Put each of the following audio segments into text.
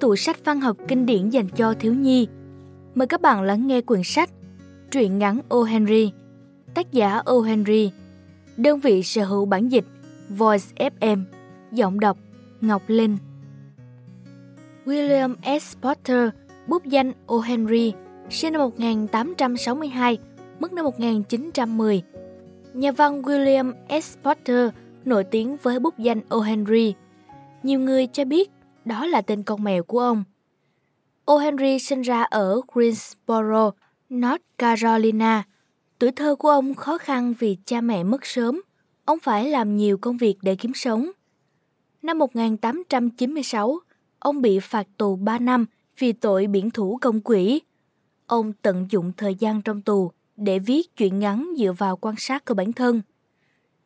tủ sách văn học kinh điển dành cho thiếu nhi. Mời các bạn lắng nghe quyển sách Truyện ngắn O. Henry, tác giả O. Henry, đơn vị sở hữu bản dịch Voice FM, giọng đọc Ngọc Linh. William S. Potter, bút danh O. Henry, sinh năm 1862, mất năm 1910. Nhà văn William S. Potter nổi tiếng với bút danh O. Henry. Nhiều người cho biết đó là tên con mèo của ông. O. Henry sinh ra ở Greensboro, North Carolina. Tuổi thơ của ông khó khăn vì cha mẹ mất sớm. Ông phải làm nhiều công việc để kiếm sống. Năm 1896, ông bị phạt tù 3 năm vì tội biển thủ công quỹ. Ông tận dụng thời gian trong tù để viết chuyện ngắn dựa vào quan sát của bản thân.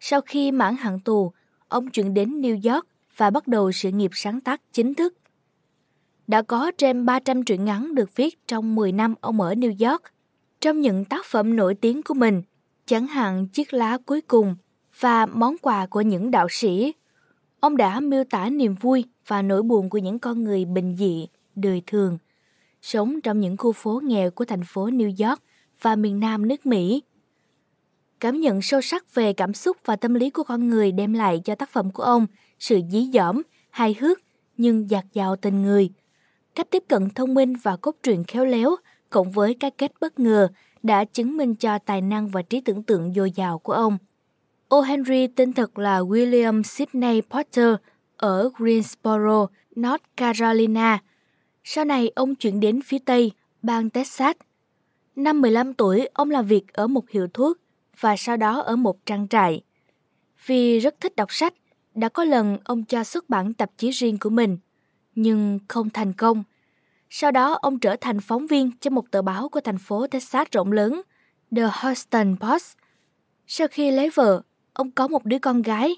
Sau khi mãn hạn tù, ông chuyển đến New York và bắt đầu sự nghiệp sáng tác chính thức. Đã có trên 300 truyện ngắn được viết trong 10 năm ông ở New York. Trong những tác phẩm nổi tiếng của mình, chẳng hạn Chiếc lá cuối cùng và Món quà của những đạo sĩ, ông đã miêu tả niềm vui và nỗi buồn của những con người bình dị, đời thường, sống trong những khu phố nghèo của thành phố New York và miền Nam nước Mỹ. Cảm nhận sâu sắc về cảm xúc và tâm lý của con người đem lại cho tác phẩm của ông sự dí dỏm, hài hước nhưng dạt dào tình người. Cách tiếp cận thông minh và cốt truyện khéo léo cộng với các kết bất ngờ đã chứng minh cho tài năng và trí tưởng tượng dồi dào của ông. O. Henry tên thật là William Sidney Potter ở Greensboro, North Carolina. Sau này ông chuyển đến phía Tây, bang Texas. Năm 15 tuổi, ông làm việc ở một hiệu thuốc và sau đó ở một trang trại. Vì rất thích đọc sách, đã có lần ông cho xuất bản tạp chí riêng của mình, nhưng không thành công. Sau đó ông trở thành phóng viên cho một tờ báo của thành phố Texas rộng lớn, The Houston Post. Sau khi lấy vợ, ông có một đứa con gái.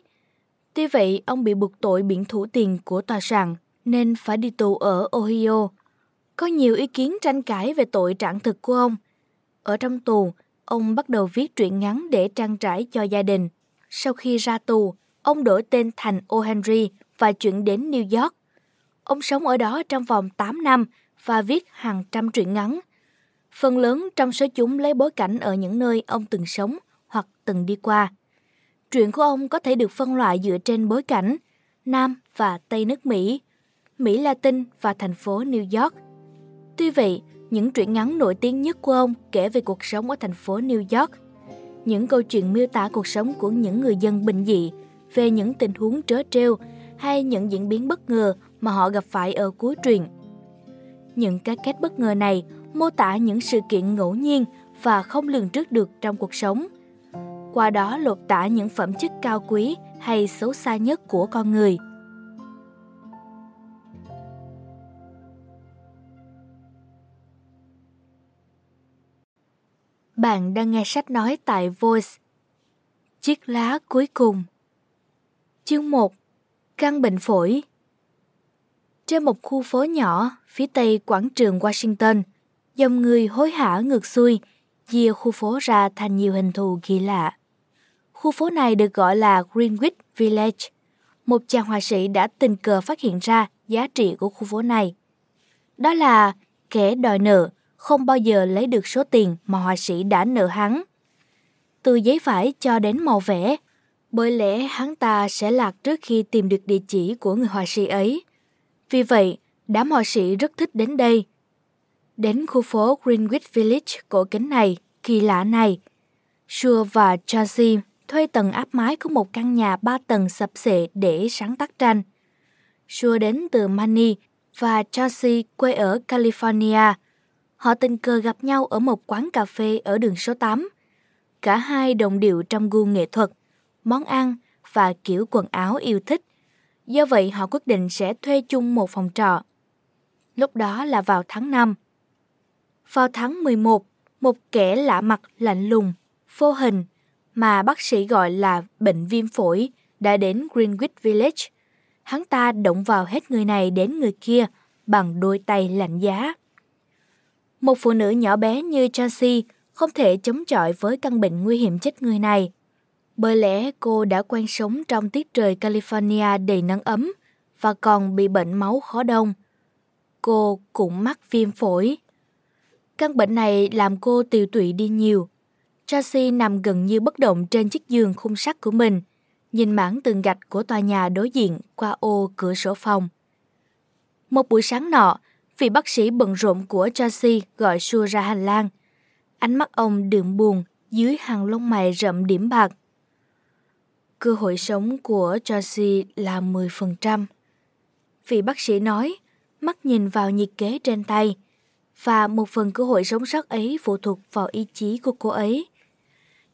Tuy vậy, ông bị buộc tội biển thủ tiền của tòa soạn nên phải đi tù ở Ohio. Có nhiều ý kiến tranh cãi về tội trạng thực của ông. Ở trong tù, ông bắt đầu viết truyện ngắn để trang trải cho gia đình. Sau khi ra tù, ông đổi tên thành O. Henry và chuyển đến New York. Ông sống ở đó trong vòng 8 năm và viết hàng trăm truyện ngắn. Phần lớn trong số chúng lấy bối cảnh ở những nơi ông từng sống hoặc từng đi qua. Truyện của ông có thể được phân loại dựa trên bối cảnh Nam và Tây nước Mỹ, Mỹ Latin và thành phố New York. Tuy vậy, những truyện ngắn nổi tiếng nhất của ông kể về cuộc sống ở thành phố New York. Những câu chuyện miêu tả cuộc sống của những người dân bình dị về những tình huống trớ trêu hay những diễn biến bất ngờ mà họ gặp phải ở cuối truyện. Những cái kết bất ngờ này mô tả những sự kiện ngẫu nhiên và không lường trước được trong cuộc sống. Qua đó lột tả những phẩm chất cao quý hay xấu xa nhất của con người. Bạn đang nghe sách nói tại Voice. Chiếc lá cuối cùng Chương 1 Căn bệnh phổi Trên một khu phố nhỏ phía tây quảng trường Washington, dòng người hối hả ngược xuôi, chia khu phố ra thành nhiều hình thù kỳ lạ. Khu phố này được gọi là Greenwich Village. Một chàng họa sĩ đã tình cờ phát hiện ra giá trị của khu phố này. Đó là kẻ đòi nợ không bao giờ lấy được số tiền mà họa sĩ đã nợ hắn. Từ giấy vải cho đến màu vẽ, bởi lẽ hắn ta sẽ lạc trước khi tìm được địa chỉ của người họa sĩ ấy. Vì vậy, đám họa sĩ rất thích đến đây. Đến khu phố Greenwich Village cổ kính này, kỳ lạ này, Sure và Chelsea thuê tầng áp mái của một căn nhà ba tầng sập xệ để sáng tác tranh. Sure đến từ Mani và Chelsea quê ở California. Họ tình cờ gặp nhau ở một quán cà phê ở đường số 8. Cả hai đồng điệu trong gu nghệ thuật món ăn và kiểu quần áo yêu thích. Do vậy họ quyết định sẽ thuê chung một phòng trọ. Lúc đó là vào tháng 5. Vào tháng 11, một kẻ lạ mặt lạnh lùng, vô hình mà bác sĩ gọi là bệnh viêm phổi đã đến Greenwich Village. Hắn ta động vào hết người này đến người kia bằng đôi tay lạnh giá. Một phụ nữ nhỏ bé như Chelsea không thể chống chọi với căn bệnh nguy hiểm chết người này. Bởi lẽ cô đã quen sống trong tiết trời California đầy nắng ấm và còn bị bệnh máu khó đông. cô cũng mắc viêm phổi. Căn bệnh này làm cô tiều tụy đi nhiều. Tracy nằm gần như bất động trên chiếc giường khung sắt của mình, nhìn mảng tường gạch của tòa nhà đối diện qua ô cửa sổ phòng. Một buổi sáng nọ, vị bác sĩ bận rộn của Tracy gọi Sue ra hành lang. Ánh mắt ông đượm buồn dưới hàng lông mày rậm điểm bạc. Cơ hội sống của Josie là 10%. Vị bác sĩ nói, mắt nhìn vào nhiệt kế trên tay, và một phần cơ hội sống sót ấy phụ thuộc vào ý chí của cô ấy.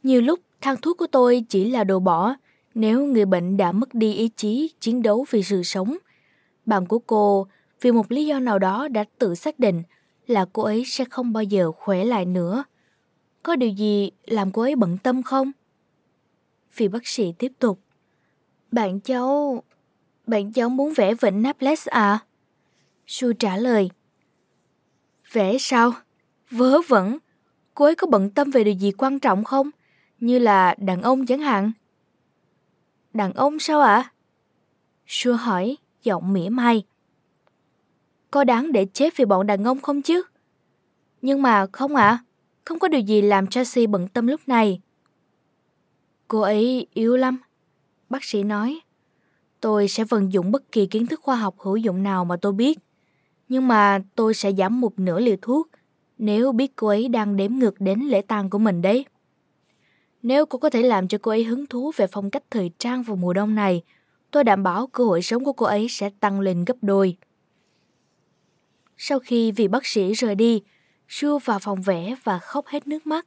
Nhiều lúc thang thuốc của tôi chỉ là đồ bỏ nếu người bệnh đã mất đi ý chí chiến đấu vì sự sống. Bạn của cô vì một lý do nào đó đã tự xác định là cô ấy sẽ không bao giờ khỏe lại nữa. Có điều gì làm cô ấy bận tâm không? Vị bác sĩ tiếp tục. Bạn cháu... Bạn cháu muốn vẽ vịnh Naples à? Su trả lời. Vẽ sao? Vớ vẩn. Cô ấy có bận tâm về điều gì quan trọng không? Như là đàn ông chẳng hạn. Đàn ông sao ạ? À? Su hỏi, giọng mỉa mai. Có đáng để chết vì bọn đàn ông không chứ? Nhưng mà không ạ, à, không có điều gì làm Chelsea bận tâm lúc này. Cô ấy yếu lắm, bác sĩ nói. Tôi sẽ vận dụng bất kỳ kiến thức khoa học hữu dụng nào mà tôi biết. Nhưng mà tôi sẽ giảm một nửa liều thuốc nếu biết cô ấy đang đếm ngược đến lễ tang của mình đấy. Nếu cô có thể làm cho cô ấy hứng thú về phong cách thời trang vào mùa đông này, tôi đảm bảo cơ hội sống của cô ấy sẽ tăng lên gấp đôi. Sau khi vị bác sĩ rời đi, Sue vào phòng vẽ và khóc hết nước mắt.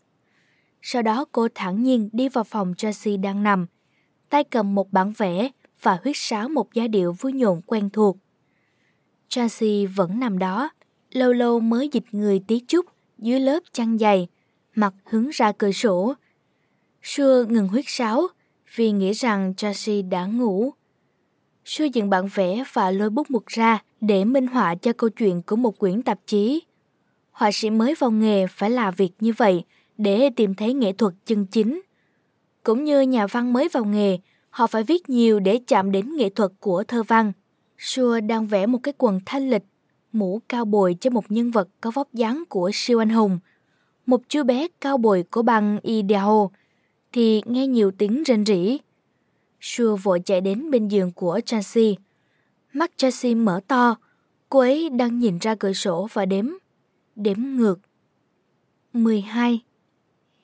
Sau đó cô thẳng nhiên đi vào phòng Tracy đang nằm, tay cầm một bản vẽ và huyết sáo một giai điệu vui nhộn quen thuộc. Tracy vẫn nằm đó, lâu lâu mới dịch người tí chút dưới lớp chăn dày, mặt hướng ra cửa sổ. Sưa ngừng huyết sáo vì nghĩ rằng Tracy đã ngủ. Sưa dựng bản vẽ và lôi bút mực ra để minh họa cho câu chuyện của một quyển tạp chí. Họa sĩ mới vào nghề phải làm việc như vậy để tìm thấy nghệ thuật chân chính. Cũng như nhà văn mới vào nghề, họ phải viết nhiều để chạm đến nghệ thuật của thơ văn. Sue đang vẽ một cái quần thanh lịch, mũ cao bồi cho một nhân vật có vóc dáng của siêu anh hùng. Một chú bé cao bồi của băng Idaho thì nghe nhiều tiếng rên rỉ. Sue vội chạy đến bên giường của Chelsea. Mắt Chelsea mở to, cô ấy đang nhìn ra cửa sổ và đếm. Đếm ngược. 12.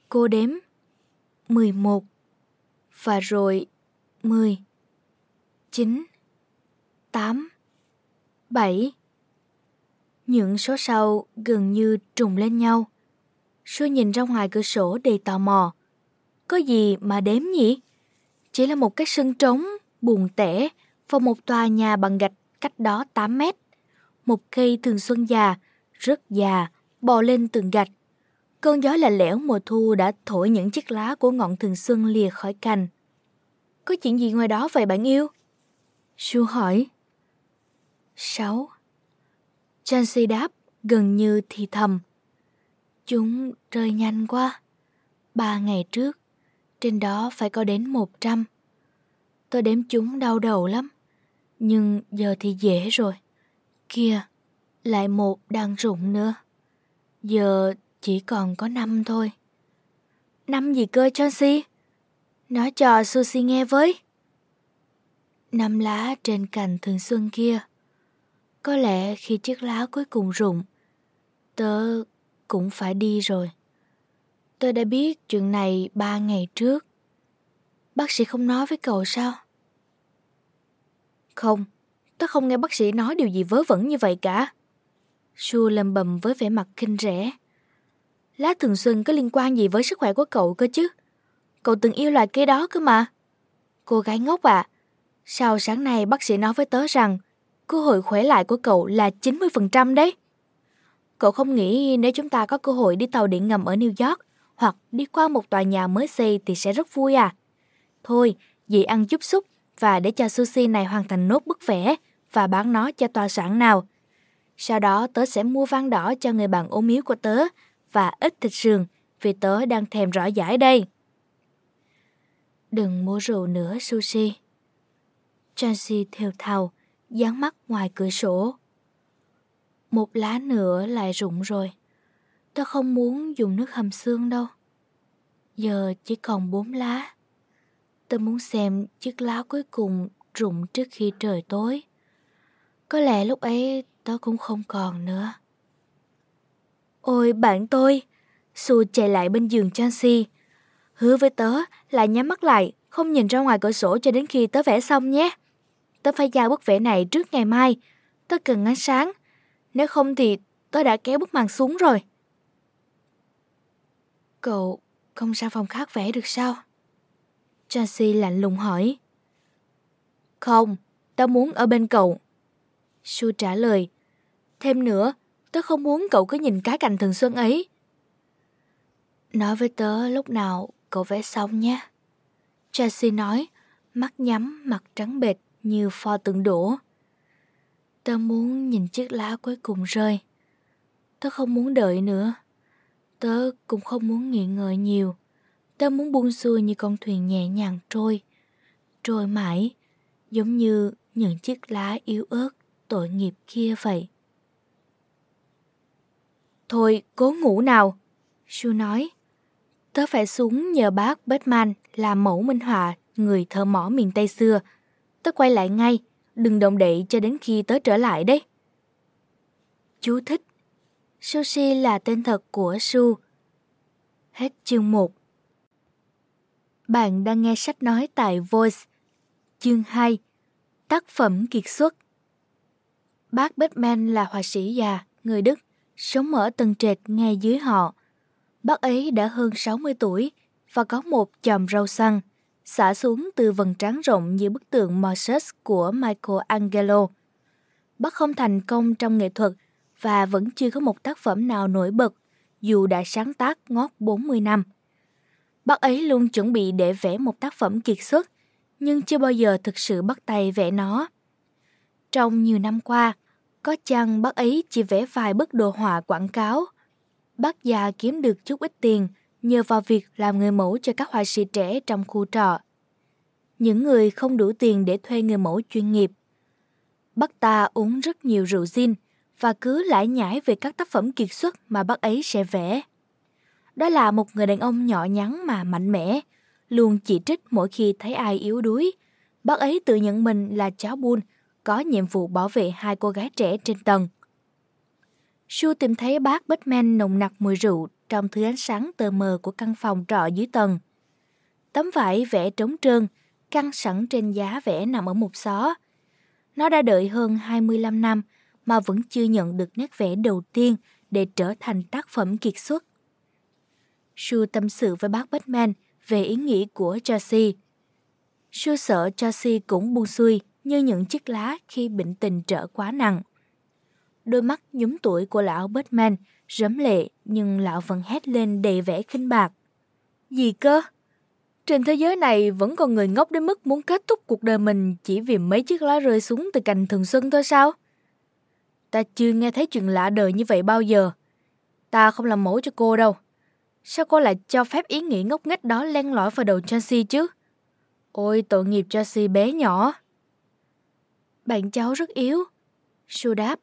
Cô đếm. 11. Và rồi 10. 9. 8. 7. Những số sau gần như trùng lên nhau. Sue nhìn ra ngoài cửa sổ đầy tò mò. Có gì mà đếm nhỉ? Chỉ là một cái sân trống, buồn tẻ và một tòa nhà bằng gạch cách đó 8 mét. Một cây thường xuân già, rất già, bò lên từng gạch. Cơn gió lạnh lẽo mùa thu đã thổi những chiếc lá của ngọn thường xuân lìa khỏi cành. Có chuyện gì ngoài đó vậy bạn yêu? Su hỏi. Sáu. Chancy đáp, gần như thì thầm. Chúng rơi nhanh quá. Ba ngày trước, trên đó phải có đến một trăm. Tôi đếm chúng đau đầu lắm. Nhưng giờ thì dễ rồi. Kia, lại một đang rụng nữa. Giờ chỉ còn có năm thôi. Năm gì cơ Chelsea? Nói cho Susie nghe với. Năm lá trên cành thường xuân kia. Có lẽ khi chiếc lá cuối cùng rụng, tớ cũng phải đi rồi. Tôi đã biết chuyện này ba ngày trước. Bác sĩ không nói với cậu sao? Không, tớ không nghe bác sĩ nói điều gì vớ vẩn như vậy cả. Su lầm bầm với vẻ mặt kinh rẻ. Lá thường xuân có liên quan gì với sức khỏe của cậu cơ chứ? Cậu từng yêu loài cây đó cơ mà. Cô gái ngốc à, sao sáng nay bác sĩ nói với tớ rằng cơ hội khỏe lại của cậu là 90% đấy. Cậu không nghĩ nếu chúng ta có cơ hội đi tàu điện ngầm ở New York hoặc đi qua một tòa nhà mới xây thì sẽ rất vui à? Thôi, dì ăn chút xúc và để cho sushi này hoàn thành nốt bức vẽ và bán nó cho tòa soạn nào. Sau đó tớ sẽ mua vang đỏ cho người bạn ốm yếu của tớ và ít thịt sườn vì tớ đang thèm rõ giải đây. Đừng mua rượu nữa sushi. Chancy theo thào, dán mắt ngoài cửa sổ. Một lá nữa lại rụng rồi. Tớ không muốn dùng nước hầm xương đâu. Giờ chỉ còn bốn lá. Tớ muốn xem chiếc lá cuối cùng rụng trước khi trời tối. Có lẽ lúc ấy tớ cũng không còn nữa. Ôi bạn tôi! Su chạy lại bên giường Chancy. Hứa với tớ là nhắm mắt lại, không nhìn ra ngoài cửa sổ cho đến khi tớ vẽ xong nhé. Tớ phải giao bức vẽ này trước ngày mai. Tớ cần ánh sáng. Nếu không thì tớ đã kéo bức màn xuống rồi. Cậu không ra phòng khác vẽ được sao? Chancy lạnh lùng hỏi. Không, tớ muốn ở bên cậu. Su trả lời. Thêm nữa, tớ không muốn cậu cứ nhìn cái cành thường xuân ấy. Nói với tớ lúc nào cậu vẽ xong nhé. Chelsea nói, mắt nhắm, mặt trắng bệch như pho tượng đổ. Tớ muốn nhìn chiếc lá cuối cùng rơi. Tớ không muốn đợi nữa. Tớ cũng không muốn nghỉ ngợi nhiều. Tớ muốn buông xuôi như con thuyền nhẹ nhàng trôi. Trôi mãi, giống như những chiếc lá yếu ớt tội nghiệp kia vậy. Thôi, cố ngủ nào. Su nói. Tớ phải xuống nhờ bác Batman làm mẫu minh họa người thợ mỏ miền Tây xưa. Tớ quay lại ngay, đừng động đậy cho đến khi tớ trở lại đấy. Chú thích Sushi là tên thật của Su. Hết chương 1 Bạn đang nghe sách nói tại Voice. Chương 2 Tác phẩm kiệt xuất Bác Batman là họa sĩ già, người Đức, sống ở tầng trệt ngay dưới họ. Bác ấy đã hơn 60 tuổi và có một chòm râu xăng, xả xuống từ vầng trán rộng như bức tượng Moses của Michelangelo. Bác không thành công trong nghệ thuật và vẫn chưa có một tác phẩm nào nổi bật, dù đã sáng tác ngót 40 năm. Bác ấy luôn chuẩn bị để vẽ một tác phẩm kiệt xuất, nhưng chưa bao giờ thực sự bắt tay vẽ nó. Trong nhiều năm qua, có chăng bác ấy chỉ vẽ vài bức đồ họa quảng cáo. Bác già kiếm được chút ít tiền nhờ vào việc làm người mẫu cho các họa sĩ trẻ trong khu trọ. Những người không đủ tiền để thuê người mẫu chuyên nghiệp. Bác ta uống rất nhiều rượu gin và cứ lải nhải về các tác phẩm kiệt xuất mà bác ấy sẽ vẽ. Đó là một người đàn ông nhỏ nhắn mà mạnh mẽ, luôn chỉ trích mỗi khi thấy ai yếu đuối. Bác ấy tự nhận mình là cháu buôn có nhiệm vụ bảo vệ hai cô gái trẻ trên tầng. Su tìm thấy bác Batman nồng nặc mùi rượu trong thứ ánh sáng tờ mờ của căn phòng trọ dưới tầng. Tấm vải vẽ trống trơn, căng sẵn trên giá vẽ nằm ở một xó. Nó đã đợi hơn 25 năm mà vẫn chưa nhận được nét vẽ đầu tiên để trở thành tác phẩm kiệt xuất. Su tâm sự với bác Batman về ý nghĩ của Josie. Su sợ Josie cũng buông xuôi như những chiếc lá khi bệnh tình trở quá nặng. Đôi mắt nhúm tuổi của lão Batman rấm lệ, nhưng lão vẫn hét lên đầy vẻ khinh bạc. Gì cơ? Trên thế giới này vẫn còn người ngốc đến mức muốn kết thúc cuộc đời mình chỉ vì mấy chiếc lá rơi xuống từ cành thường xuân thôi sao? Ta chưa nghe thấy chuyện lạ đời như vậy bao giờ. Ta không làm mẫu cho cô đâu. Sao cô lại cho phép ý nghĩ ngốc nghếch đó len lỏi vào đầu Chelsea chứ? Ôi, tội nghiệp Chelsea bé nhỏ. Bạn cháu rất yếu. Su đáp.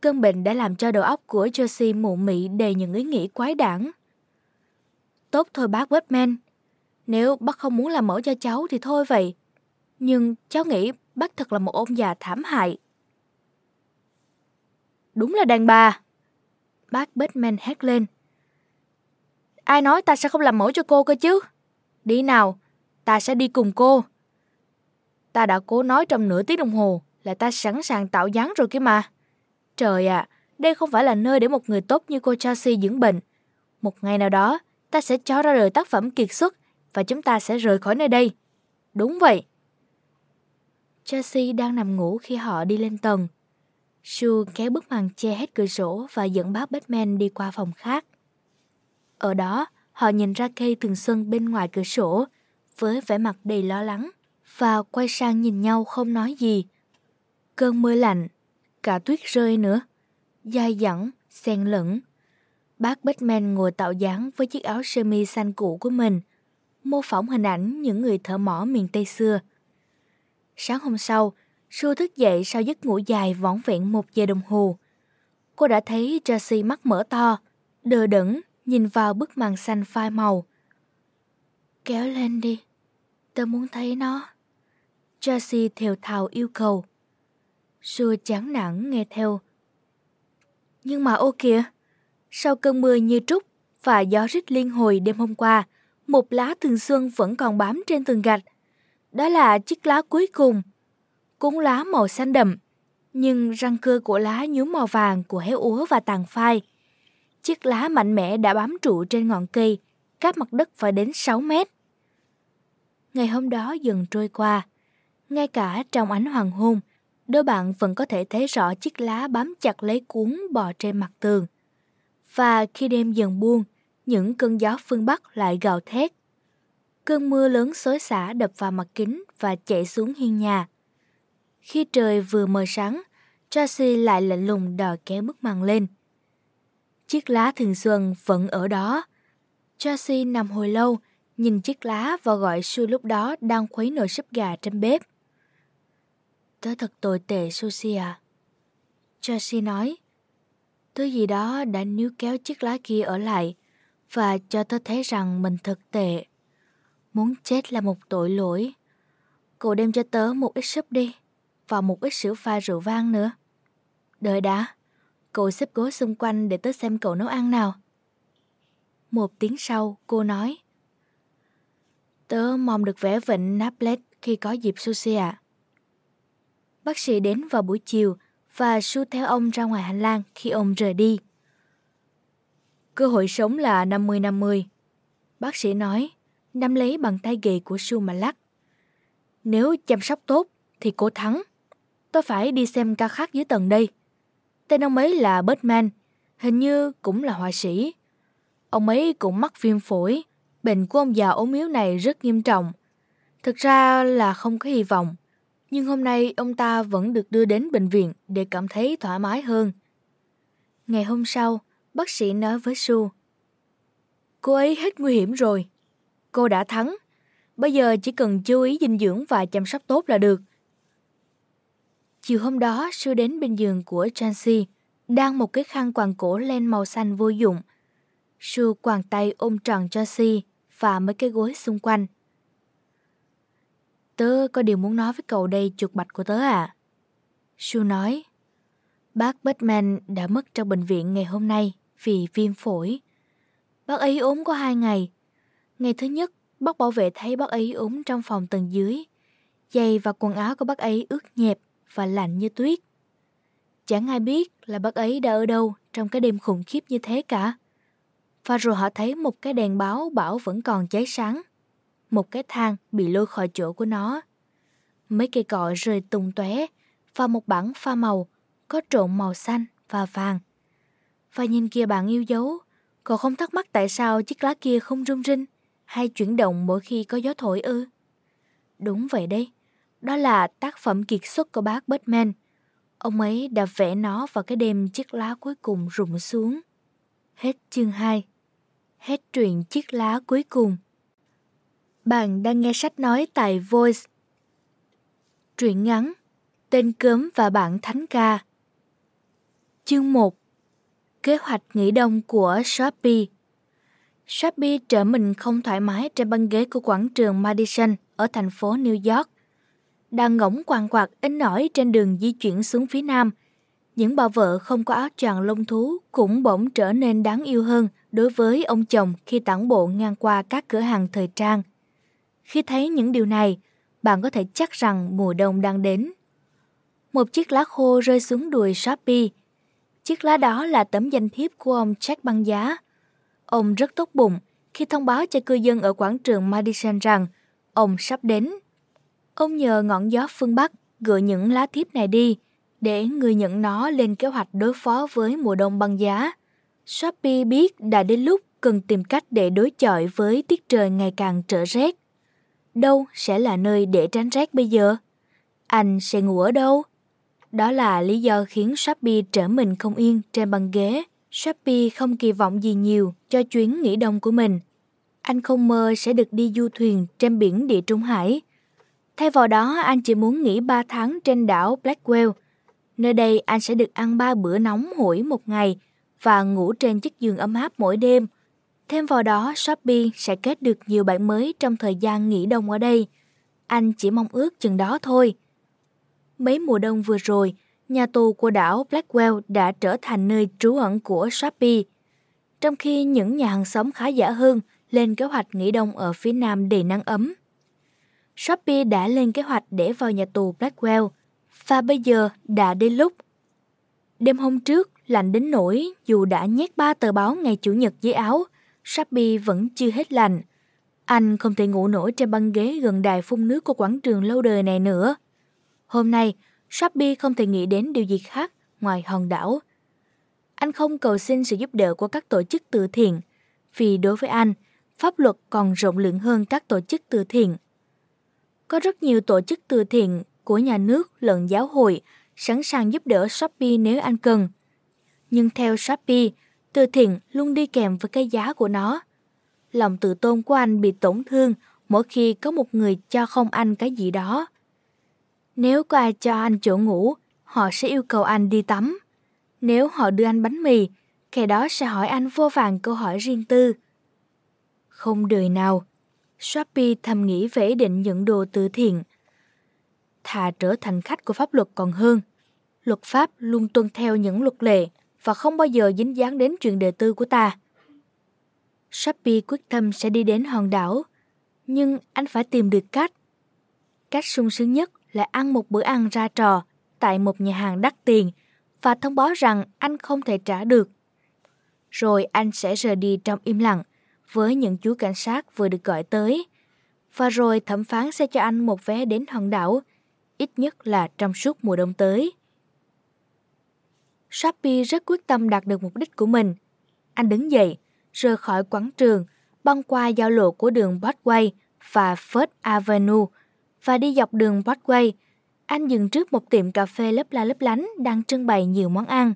Cơn bệnh đã làm cho đầu óc của Josie mụ mị đầy những ý nghĩ quái đản. Tốt thôi bác Batman. Nếu bác không muốn làm mẫu cho cháu thì thôi vậy. Nhưng cháu nghĩ bác thật là một ông già thảm hại. Đúng là đàn bà. Bác Batman hét lên. Ai nói ta sẽ không làm mẫu cho cô cơ chứ? Đi nào, ta sẽ đi cùng cô. Ta đã cố nói trong nửa tiếng đồng hồ là ta sẵn sàng tạo dáng rồi kia mà. Trời ạ, đây không phải là nơi để một người tốt như cô Chelsea dưỡng bệnh. Một ngày nào đó, ta sẽ cho ra đời tác phẩm kiệt xuất và chúng ta sẽ rời khỏi nơi đây. Đúng vậy. Chelsea đang nằm ngủ khi họ đi lên tầng. Sue kéo bức màn che hết cửa sổ và dẫn bác Batman đi qua phòng khác. Ở đó, họ nhìn ra cây thường xuân bên ngoài cửa sổ với vẻ mặt đầy lo lắng và quay sang nhìn nhau không nói gì. Cơn mưa lạnh, cả tuyết rơi nữa, dai dẳng, xen lẫn. Bác Batman ngồi tạo dáng với chiếc áo sơ mi xanh cũ của mình, mô phỏng hình ảnh những người thợ mỏ miền Tây xưa. Sáng hôm sau, Sue thức dậy sau giấc ngủ dài vỏn vẹn một giờ đồng hồ. cô đã thấy Tracy mắt mở to, đờ đẫn nhìn vào bức màn xanh phai màu. Kéo lên đi, tôi muốn thấy nó. Tracy theo thào yêu cầu. Sue chán nản nghe theo. Nhưng mà ô kìa, sau cơn mưa như trút và gió rít liên hồi đêm hôm qua, một lá thường xuân vẫn còn bám trên tường gạch. Đó là chiếc lá cuối cùng. Cuốn lá màu xanh đậm, nhưng răng cưa của lá nhuốm màu vàng của héo úa và tàn phai. Chiếc lá mạnh mẽ đã bám trụ trên ngọn cây, cách mặt đất phải đến 6 mét. Ngày hôm đó dần trôi qua, ngay cả trong ánh hoàng hôn, đôi bạn vẫn có thể thấy rõ chiếc lá bám chặt lấy cuốn bò trên mặt tường. Và khi đêm dần buông, những cơn gió phương Bắc lại gào thét. Cơn mưa lớn xối xả đập vào mặt kính và chạy xuống hiên nhà. Khi trời vừa mờ sáng, Tracy lại lạnh lùng đòi kéo bức màn lên. Chiếc lá thường xuân vẫn ở đó. Tracy nằm hồi lâu, nhìn chiếc lá và gọi Sue lúc đó đang khuấy nồi súp gà trên bếp. Tớ thật tồi tệ Susie à. Tracy nói, thứ gì đó đã níu kéo chiếc lá kia ở lại và cho tớ thấy rằng mình thật tệ. Muốn chết là một tội lỗi. Cậu đem cho tớ một ít súp đi và một ít sữa pha rượu vang nữa. Đợi đã, cậu xếp gối xung quanh để tớ xem cậu nấu ăn nào. Một tiếng sau, cô nói. Tớ mong được vẽ vịnh Naples khi có dịp sushi ạ. Bác sĩ đến vào buổi chiều và su theo ông ra ngoài hành lang khi ông rời đi. Cơ hội sống là 50-50. Bác sĩ nói, nắm lấy bàn tay ghề của Su mà lắc. Nếu chăm sóc tốt thì cô thắng. Tôi phải đi xem ca khác dưới tầng đây. Tên ông ấy là Batman, hình như cũng là họa sĩ. Ông ấy cũng mắc viêm phổi, bệnh của ông già ốm yếu này rất nghiêm trọng. Thực ra là không có hy vọng, nhưng hôm nay ông ta vẫn được đưa đến bệnh viện để cảm thấy thoải mái hơn. Ngày hôm sau, bác sĩ nói với Su. Cô ấy hết nguy hiểm rồi. Cô đã thắng. Bây giờ chỉ cần chú ý dinh dưỡng và chăm sóc tốt là được. Chiều hôm đó, Su đến bên giường của Chancy, đang một cái khăn quàng cổ len màu xanh vô dụng. Su quàng tay ôm tròn Chancy và mấy cái gối xung quanh. Tớ có điều muốn nói với cậu đây chuột bạch của tớ à. Su nói, bác Batman đã mất trong bệnh viện ngày hôm nay vì viêm phổi. Bác ấy ốm có hai ngày. Ngày thứ nhất, bác bảo vệ thấy bác ấy ốm trong phòng tầng dưới. Giày và quần áo của bác ấy ướt nhẹp và lạnh như tuyết. Chẳng ai biết là bác ấy đã ở đâu trong cái đêm khủng khiếp như thế cả. Và rồi họ thấy một cái đèn báo bảo vẫn còn cháy sáng. Một cái thang bị lôi khỏi chỗ của nó. Mấy cây cọ rơi tung tóe và một bảng pha màu có trộn màu xanh và vàng. Và nhìn kia bạn yêu dấu, cậu không thắc mắc tại sao chiếc lá kia không rung rinh hay chuyển động mỗi khi có gió thổi ư? Đúng vậy đấy, đó là tác phẩm kiệt xuất của bác Batman. Ông ấy đã vẽ nó vào cái đêm chiếc lá cuối cùng rụng xuống. Hết chương 2 Hết truyện chiếc lá cuối cùng bạn đang nghe sách nói tại Voice Truyện ngắn Tên cớm và bản thánh ca Chương 1 Kế hoạch nghỉ đông của Shopee Shopee trở mình không thoải mái trên băng ghế của quảng trường Madison ở thành phố New York đang ngỗng quàng quạt in nổi trên đường di chuyển xuống phía nam. Những bà vợ không có áo choàng lông thú cũng bỗng trở nên đáng yêu hơn đối với ông chồng khi tản bộ ngang qua các cửa hàng thời trang. Khi thấy những điều này, bạn có thể chắc rằng mùa đông đang đến. Một chiếc lá khô rơi xuống đùi Shopee. Chiếc lá đó là tấm danh thiếp của ông Jack băng giá. Ông rất tốt bụng khi thông báo cho cư dân ở quảng trường Madison rằng ông sắp đến Ông nhờ ngọn gió phương Bắc gửi những lá thiếp này đi để người nhận nó lên kế hoạch đối phó với mùa đông băng giá. Shopee biết đã đến lúc cần tìm cách để đối chọi với tiết trời ngày càng trở rét. Đâu sẽ là nơi để tránh rét bây giờ? Anh sẽ ngủ ở đâu? Đó là lý do khiến Shopee trở mình không yên trên băng ghế. Shopee không kỳ vọng gì nhiều cho chuyến nghỉ đông của mình. Anh không mơ sẽ được đi du thuyền trên biển địa Trung Hải Thay vào đó, anh chỉ muốn nghỉ 3 tháng trên đảo Blackwell. Nơi đây anh sẽ được ăn ba bữa nóng hổi một ngày và ngủ trên chiếc giường ấm áp mỗi đêm. Thêm vào đó, Shopee sẽ kết được nhiều bạn mới trong thời gian nghỉ đông ở đây. Anh chỉ mong ước chừng đó thôi. Mấy mùa đông vừa rồi, nhà tù của đảo Blackwell đã trở thành nơi trú ẩn của Shopee. Trong khi những nhà hàng xóm khá giả hơn lên kế hoạch nghỉ đông ở phía nam đầy nắng ấm. Shopee đã lên kế hoạch để vào nhà tù Blackwell và bây giờ đã đến lúc. Đêm hôm trước, lạnh đến nỗi dù đã nhét ba tờ báo ngày Chủ nhật dưới áo, Shopee vẫn chưa hết lạnh. Anh không thể ngủ nổi trên băng ghế gần đài phun nước của quảng trường lâu đời này nữa. Hôm nay, Shopee không thể nghĩ đến điều gì khác ngoài hòn đảo. Anh không cầu xin sự giúp đỡ của các tổ chức từ thiện, vì đối với anh, pháp luật còn rộng lượng hơn các tổ chức từ thiện. Có rất nhiều tổ chức từ thiện của nhà nước lẫn giáo hội sẵn sàng giúp đỡ Shopee nếu anh cần. Nhưng theo Shopee, từ thiện luôn đi kèm với cái giá của nó. Lòng tự tôn của anh bị tổn thương mỗi khi có một người cho không anh cái gì đó. Nếu có ai cho anh chỗ ngủ, họ sẽ yêu cầu anh đi tắm. Nếu họ đưa anh bánh mì, kẻ đó sẽ hỏi anh vô vàng câu hỏi riêng tư. Không đời nào, Shopee thầm nghĩ về ý định nhận đồ từ thiện. Thà trở thành khách của pháp luật còn hơn. Luật pháp luôn tuân theo những luật lệ và không bao giờ dính dáng đến chuyện đời tư của ta. Shopee quyết tâm sẽ đi đến hòn đảo, nhưng anh phải tìm được cách. Cách sung sướng nhất là ăn một bữa ăn ra trò tại một nhà hàng đắt tiền và thông báo rằng anh không thể trả được. Rồi anh sẽ rời đi trong im lặng với những chú cảnh sát vừa được gọi tới. Và rồi thẩm phán sẽ cho anh một vé đến hòn đảo, ít nhất là trong suốt mùa đông tới. Shopee rất quyết tâm đạt được mục đích của mình. Anh đứng dậy, rời khỏi quảng trường, băng qua giao lộ của đường Broadway và First Avenue và đi dọc đường Broadway. Anh dừng trước một tiệm cà phê lấp la lấp lánh đang trưng bày nhiều món ăn.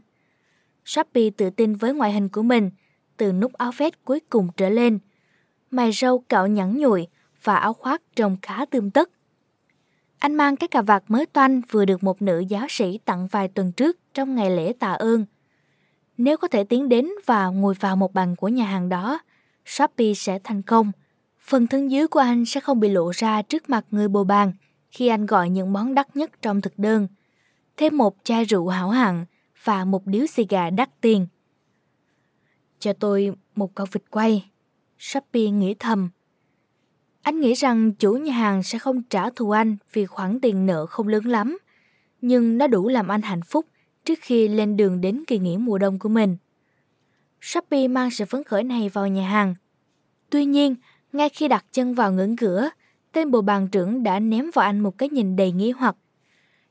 Shopee tự tin với ngoại hình của mình, từ nút áo vest cuối cùng trở lên. Mày râu cạo nhẵn nhụi và áo khoác trông khá tươm tất. Anh mang cái cà vạt mới toanh vừa được một nữ giáo sĩ tặng vài tuần trước trong ngày lễ tạ ơn. Nếu có thể tiến đến và ngồi vào một bàn của nhà hàng đó, Shopee sẽ thành công. Phần thân dưới của anh sẽ không bị lộ ra trước mặt người bồ bàn khi anh gọi những món đắt nhất trong thực đơn. Thêm một chai rượu hảo hạng và một điếu xì gà đắt tiền. Cho tôi một con vịt quay. Shopee nghĩ thầm. Anh nghĩ rằng chủ nhà hàng sẽ không trả thù anh vì khoản tiền nợ không lớn lắm, nhưng nó đủ làm anh hạnh phúc trước khi lên đường đến kỳ nghỉ mùa đông của mình. Shopee mang sự phấn khởi này vào nhà hàng. Tuy nhiên, ngay khi đặt chân vào ngưỡng cửa, tên bộ bàn trưởng đã ném vào anh một cái nhìn đầy nghi hoặc.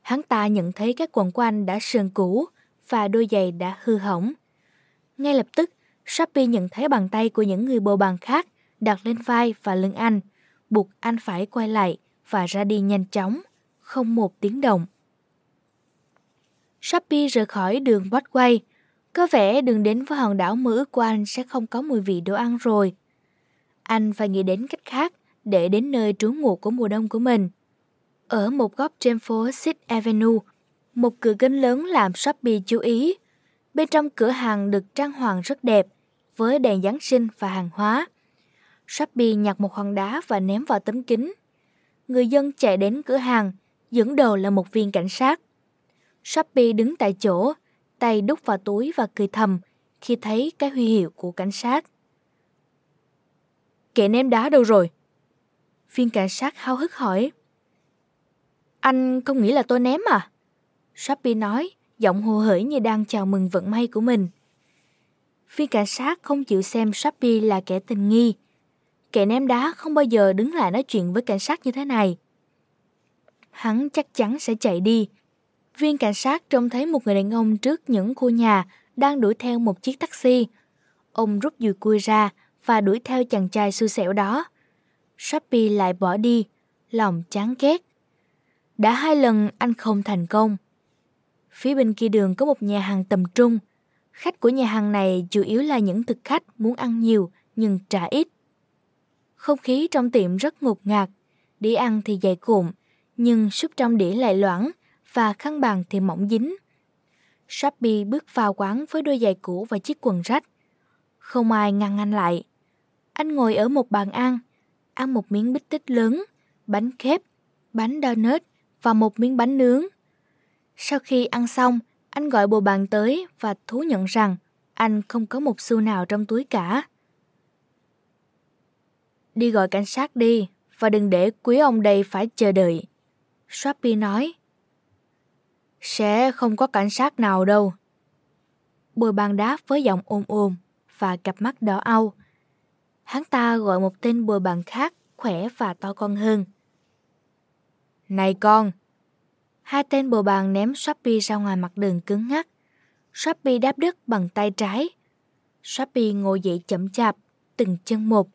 Hắn ta nhận thấy các quần của anh đã sờn cũ và đôi giày đã hư hỏng. Ngay lập tức, Shopee nhận thấy bàn tay của những người bầu bàn khác đặt lên vai và lưng anh, buộc anh phải quay lại và ra đi nhanh chóng, không một tiếng động. Shopee rời khỏi đường Broadway. Có vẻ đường đến với hòn đảo mơ ước của anh sẽ không có mùi vị đồ ăn rồi. Anh phải nghĩ đến cách khác để đến nơi trú ngụ của mùa đông của mình. Ở một góc trên phố Sixth Avenue, một cửa kính lớn làm Shopee chú ý. Bên trong cửa hàng được trang hoàng rất đẹp, với đèn Giáng sinh và hàng hóa. Shopee nhặt một hòn đá và ném vào tấm kính. Người dân chạy đến cửa hàng, dẫn đầu là một viên cảnh sát. Shopee đứng tại chỗ, tay đút vào túi và cười thầm khi thấy cái huy hiệu của cảnh sát. Kẻ ném đá đâu rồi? Viên cảnh sát hao hức hỏi. Anh không nghĩ là tôi ném à? Shopee nói, giọng hồ hởi như đang chào mừng vận may của mình. Viên cảnh sát không chịu xem Shopee là kẻ tình nghi. Kẻ ném đá không bao giờ đứng lại nói chuyện với cảnh sát như thế này. Hắn chắc chắn sẽ chạy đi. Viên cảnh sát trông thấy một người đàn ông trước những khu nhà đang đuổi theo một chiếc taxi. Ông rút dùi cui ra và đuổi theo chàng trai xui xẻo đó. Shopee lại bỏ đi, lòng chán ghét. Đã hai lần anh không thành công. Phía bên kia đường có một nhà hàng tầm trung, Khách của nhà hàng này chủ yếu là những thực khách muốn ăn nhiều nhưng trả ít. Không khí trong tiệm rất ngột ngạt, đĩa ăn thì dày cuộn, nhưng súp trong đĩa lại loãng và khăn bàn thì mỏng dính, Shopee bước vào quán với đôi giày cũ và chiếc quần rách. Không ai ngăn anh lại. Anh ngồi ở một bàn ăn, ăn một miếng bít tết lớn, bánh khép, bánh donut và một miếng bánh nướng. Sau khi ăn xong, anh gọi bồ bàn tới và thú nhận rằng anh không có một xu nào trong túi cả. Đi gọi cảnh sát đi và đừng để quý ông đây phải chờ đợi. Shopee nói. Sẽ không có cảnh sát nào đâu. Bồi bàn đáp với giọng ôm ôm và cặp mắt đỏ au. Hắn ta gọi một tên bồi bàn khác khỏe và to con hơn. Này con! Hai tên bồi bàn ném Shopee ra ngoài mặt đường cứng ngắc. Shopee đáp đất bằng tay trái. Shopee ngồi dậy chậm chạp, từng chân một.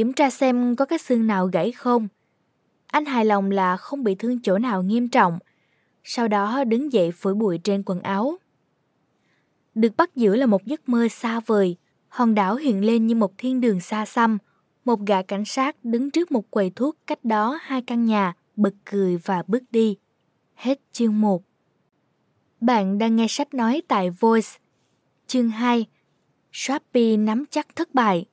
Kiểm tra xem có cái xương nào gãy không. Anh hài lòng là không bị thương chỗ nào nghiêm trọng. Sau đó đứng dậy phủi bụi trên quần áo. Được bắt giữ là một giấc mơ xa vời. Hòn đảo hiện lên như một thiên đường xa xăm. Một gã cảnh sát đứng trước một quầy thuốc cách đó hai căn nhà, bật cười và bước đi. Hết chương 1 Bạn đang nghe sách nói tại Voice. Chương 2 Shopee nắm chắc thất bại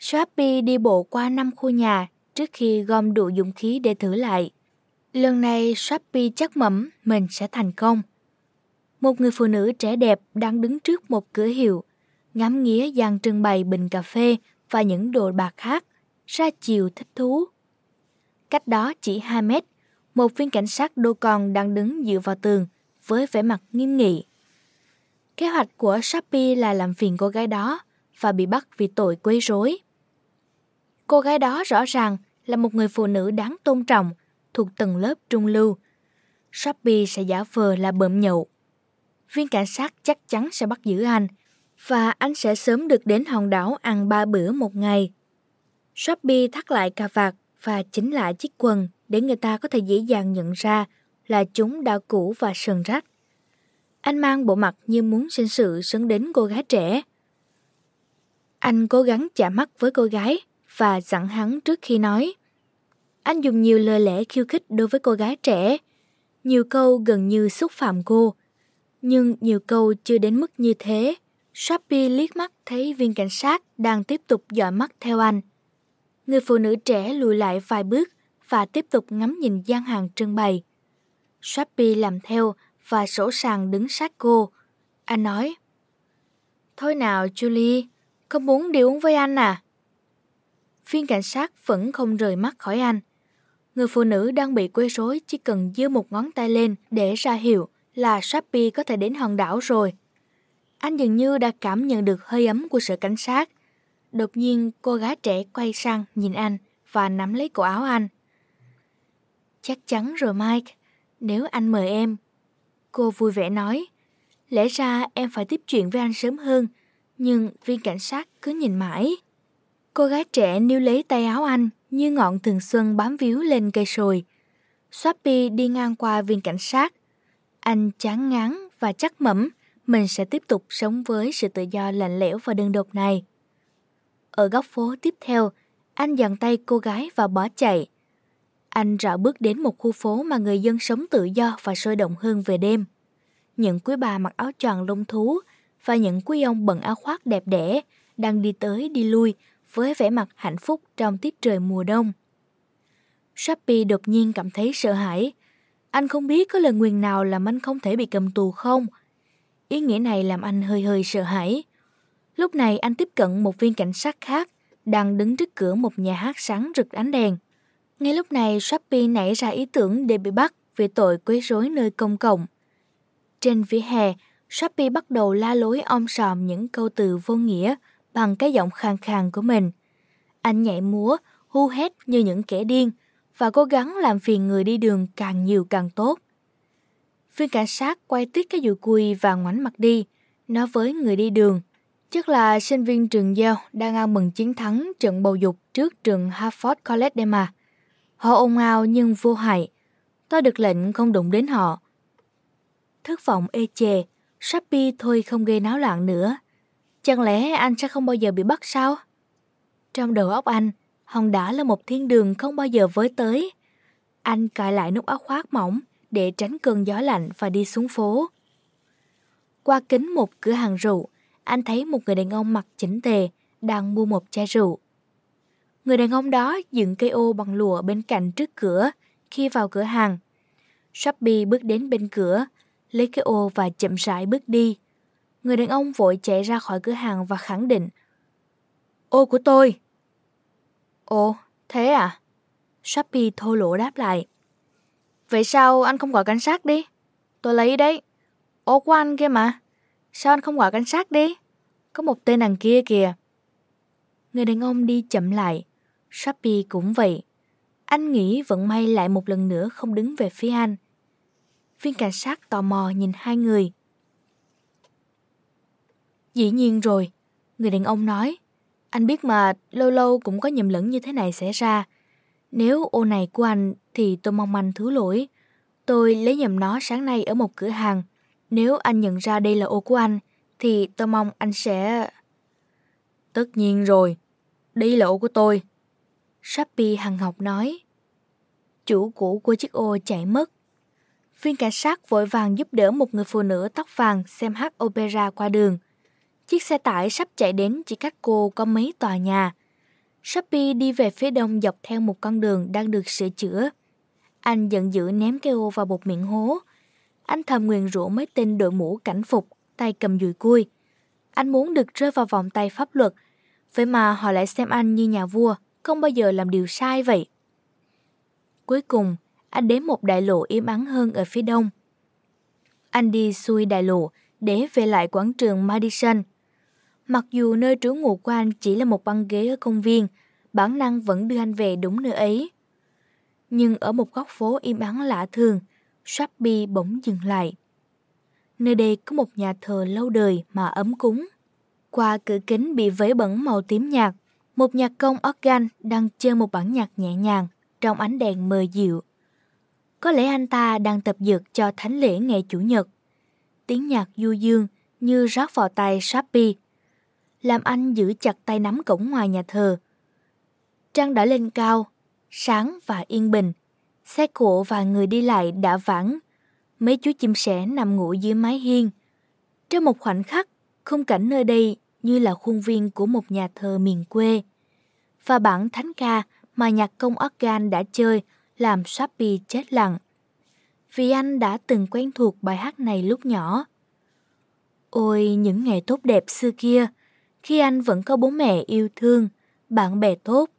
Shopee đi bộ qua năm khu nhà trước khi gom đủ dũng khí để thử lại. Lần này Shopee chắc mẩm mình sẽ thành công. Một người phụ nữ trẻ đẹp đang đứng trước một cửa hiệu, ngắm nghía dàn trưng bày bình cà phê và những đồ bạc khác, ra chiều thích thú. Cách đó chỉ 2 mét, một viên cảnh sát đô con đang đứng dựa vào tường với vẻ mặt nghiêm nghị. Kế hoạch của Shopee là làm phiền cô gái đó và bị bắt vì tội quấy rối. Cô gái đó rõ ràng là một người phụ nữ đáng tôn trọng, thuộc tầng lớp trung lưu. Shopee sẽ giả vờ là bợm nhậu. Viên cảnh sát chắc chắn sẽ bắt giữ anh, và anh sẽ sớm được đến hòn đảo ăn ba bữa một ngày. Shopee thắt lại cà vạt và chỉnh lại chiếc quần để người ta có thể dễ dàng nhận ra là chúng đã cũ và sần rách. Anh mang bộ mặt như muốn sinh sự sấn đến cô gái trẻ. Anh cố gắng chạm mắt với cô gái và dặn hắn trước khi nói. Anh dùng nhiều lời lẽ khiêu khích đối với cô gái trẻ, nhiều câu gần như xúc phạm cô. Nhưng nhiều câu chưa đến mức như thế. Shopee liếc mắt thấy viên cảnh sát đang tiếp tục dõi mắt theo anh. Người phụ nữ trẻ lùi lại vài bước và tiếp tục ngắm nhìn gian hàng trưng bày. Shopee làm theo và sổ sàng đứng sát cô. Anh nói, Thôi nào Julie, không muốn đi uống với anh à? Viên cảnh sát vẫn không rời mắt khỏi anh. Người phụ nữ đang bị quấy rối chỉ cần giơ một ngón tay lên để ra hiệu là Shopee có thể đến hòn đảo rồi. Anh dường như đã cảm nhận được hơi ấm của sự cảnh sát. Đột nhiên cô gái trẻ quay sang nhìn anh và nắm lấy cổ áo anh. Chắc chắn rồi Mike, nếu anh mời em. Cô vui vẻ nói, lẽ ra em phải tiếp chuyện với anh sớm hơn, nhưng viên cảnh sát cứ nhìn mãi. Cô gái trẻ níu lấy tay áo anh như ngọn thường xuân bám víu lên cây sồi. Swappy đi ngang qua viên cảnh sát. Anh chán ngán và chắc mẩm mình sẽ tiếp tục sống với sự tự do lạnh lẽo và đơn độc này. Ở góc phố tiếp theo, anh giằng tay cô gái và bỏ chạy. Anh rảo bước đến một khu phố mà người dân sống tự do và sôi động hơn về đêm. Những quý bà mặc áo choàng lông thú và những quý ông bận áo khoác đẹp đẽ đang đi tới đi lui với vẻ mặt hạnh phúc trong tiết trời mùa đông. Shopee đột nhiên cảm thấy sợ hãi. Anh không biết có lời nguyền nào làm anh không thể bị cầm tù không. Ý nghĩa này làm anh hơi hơi sợ hãi. Lúc này anh tiếp cận một viên cảnh sát khác đang đứng trước cửa một nhà hát sáng rực ánh đèn. Ngay lúc này Shopee nảy ra ý tưởng để bị bắt vì tội quấy rối nơi công cộng. Trên vỉa hè, Shopee bắt đầu la lối om sòm những câu từ vô nghĩa bằng cái giọng khàn khàn của mình. Anh nhảy múa, hu hét như những kẻ điên và cố gắng làm phiền người đi đường càng nhiều càng tốt. Viên cảnh sát quay tít cái dùi cui và ngoảnh mặt đi, nói với người đi đường. Chắc là sinh viên trường giao đang ăn mừng chiến thắng trận bầu dục trước trường Harvard College đây mà. Họ ồn ào nhưng vô hại. Tôi được lệnh không đụng đến họ. Thất vọng ê chề, Shopee thôi không gây náo loạn nữa. Chẳng lẽ anh sẽ không bao giờ bị bắt sao? Trong đầu óc anh, hòn đảo là một thiên đường không bao giờ với tới. Anh cài lại nút áo khoác mỏng để tránh cơn gió lạnh và đi xuống phố. Qua kính một cửa hàng rượu, anh thấy một người đàn ông mặc chỉnh tề đang mua một chai rượu. Người đàn ông đó dựng cây ô bằng lụa bên cạnh trước cửa khi vào cửa hàng. Shopee bước đến bên cửa, lấy cái ô và chậm rãi bước đi. Người đàn ông vội chạy ra khỏi cửa hàng và khẳng định. Ô của tôi! Ồ, thế à? Shopee thô lỗ đáp lại. Vậy sao anh không gọi cảnh sát đi? Tôi lấy đấy. Ô của anh kia mà. Sao anh không gọi cảnh sát đi? Có một tên đằng kia kìa. Người đàn ông đi chậm lại. Shopee cũng vậy. Anh nghĩ vận may lại một lần nữa không đứng về phía anh. Viên cảnh sát tò mò nhìn hai người. Dĩ nhiên rồi, người đàn ông nói. Anh biết mà lâu lâu cũng có nhầm lẫn như thế này xảy ra. Nếu ô này của anh thì tôi mong anh thứ lỗi. Tôi lấy nhầm nó sáng nay ở một cửa hàng. Nếu anh nhận ra đây là ô của anh thì tôi mong anh sẽ... Tất nhiên rồi, đây là ô của tôi. Shopee hằng học nói. Chủ cũ của chiếc ô chạy mất. Viên cảnh sát vội vàng giúp đỡ một người phụ nữ tóc vàng xem hát opera qua đường. Chiếc xe tải sắp chạy đến chỉ cách cô có mấy tòa nhà. Shopee đi về phía đông dọc theo một con đường đang được sửa chữa. Anh giận dữ ném cái ô vào một miệng hố. Anh thầm nguyền rủa mấy tên đội mũ cảnh phục, tay cầm dùi cui. Anh muốn được rơi vào vòng tay pháp luật, vậy mà họ lại xem anh như nhà vua, không bao giờ làm điều sai vậy. Cuối cùng, anh đến một đại lộ im ắng hơn ở phía đông. Anh đi xuôi đại lộ để về lại quảng trường Madison. Mặc dù nơi trú ngụ của anh chỉ là một băng ghế ở công viên, bản năng vẫn đưa anh về đúng nơi ấy. Nhưng ở một góc phố im ắng lạ thường, Shopee bỗng dừng lại. Nơi đây có một nhà thờ lâu đời mà ấm cúng. Qua cửa kính bị vấy bẩn màu tím nhạt, một nhạc công organ đang chơi một bản nhạc nhẹ nhàng trong ánh đèn mờ dịu. Có lẽ anh ta đang tập dượt cho thánh lễ ngày Chủ nhật. Tiếng nhạc du dương như rót vào tay Shopee, làm anh giữ chặt tay nắm cổng ngoài nhà thờ. Trăng đã lên cao, sáng và yên bình. Xe cộ và người đi lại đã vắng. Mấy chú chim sẻ nằm ngủ dưới mái hiên. Trong một khoảnh khắc, khung cảnh nơi đây như là khuôn viên của một nhà thờ miền quê. Và bản thánh ca mà nhạc công organ đã chơi làm Shopee chết lặng. Vì anh đã từng quen thuộc bài hát này lúc nhỏ. Ôi những ngày tốt đẹp xưa kia, khi anh vẫn có bố mẹ yêu thương, bạn bè tốt,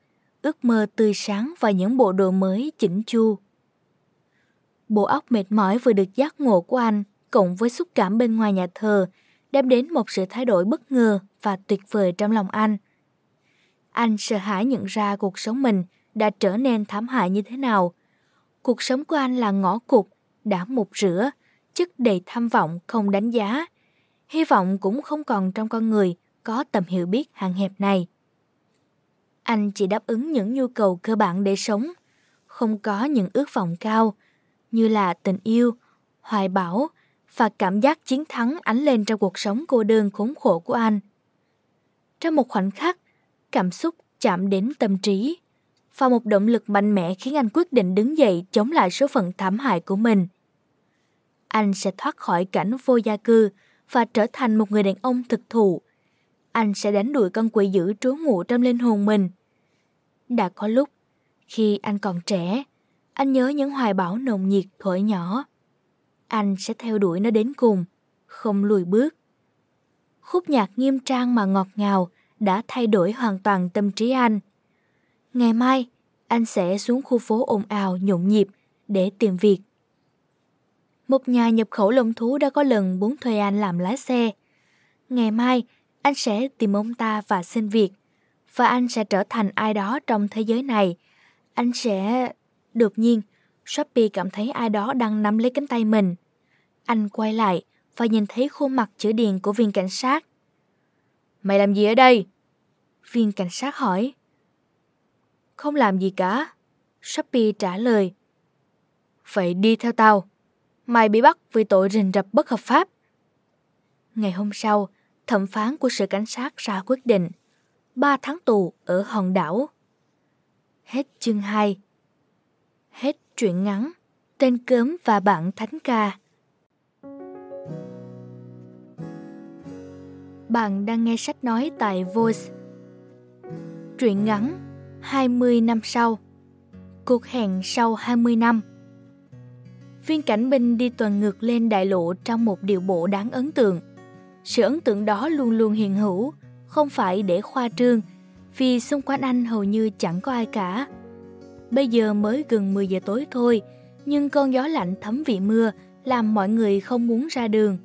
ước mơ tươi sáng và những bộ đồ mới chỉnh chu. Bộ óc mệt mỏi vừa được giác ngộ của anh, cộng với xúc cảm bên ngoài nhà thờ, đem đến một sự thay đổi bất ngờ và tuyệt vời trong lòng anh. Anh sợ hãi nhận ra cuộc sống mình đã trở nên thảm hại như thế nào. Cuộc sống của anh là ngõ cụt, đã mục rửa, chất đầy tham vọng không đánh giá. Hy vọng cũng không còn trong con người có tầm hiểu biết hạn hẹp này. Anh chỉ đáp ứng những nhu cầu cơ bản để sống, không có những ước vọng cao, như là tình yêu, hoài bão và cảm giác chiến thắng ánh lên trong cuộc sống cô đơn khốn khổ của anh. Trong một khoảnh khắc, cảm xúc chạm đến tâm trí và một động lực mạnh mẽ khiến anh quyết định đứng dậy chống lại số phận thảm hại của mình. Anh sẽ thoát khỏi cảnh vô gia cư và trở thành một người đàn ông thực thụ. Anh sẽ đánh đuổi con quỷ dữ trú ngụ trong linh hồn mình. Đã có lúc, khi anh còn trẻ, anh nhớ những hoài bão nồng nhiệt thổi nhỏ. Anh sẽ theo đuổi nó đến cùng, không lùi bước. Khúc nhạc nghiêm trang mà ngọt ngào đã thay đổi hoàn toàn tâm trí anh. Ngày mai, anh sẽ xuống khu phố ồn ào nhộn nhịp để tìm việc. Một nhà nhập khẩu lông thú đã có lần muốn thuê anh làm lái xe. Ngày mai, anh sẽ tìm ông ta và xin việc. Và anh sẽ trở thành ai đó trong thế giới này. Anh sẽ... Đột nhiên, Shopee cảm thấy ai đó đang nắm lấy cánh tay mình. Anh quay lại và nhìn thấy khuôn mặt chữ điền của viên cảnh sát. Mày làm gì ở đây? Viên cảnh sát hỏi. Không làm gì cả. Shopee trả lời. Vậy đi theo tao. Mày bị bắt vì tội rình rập bất hợp pháp. Ngày hôm sau, thẩm phán của sở cảnh sát ra quyết định 3 tháng tù ở hòn đảo. Hết chương 2 Hết truyện ngắn Tên cớm và bạn thánh ca Bạn đang nghe sách nói tại Voice. Truyện ngắn 20 năm sau Cuộc hẹn sau 20 năm Viên cảnh binh đi tuần ngược lên đại lộ trong một điệu bộ đáng ấn tượng. Sự ấn tượng đó luôn luôn hiện hữu, không phải để khoa trương, vì xung quanh anh hầu như chẳng có ai cả. Bây giờ mới gần 10 giờ tối thôi, nhưng cơn gió lạnh thấm vị mưa làm mọi người không muốn ra đường.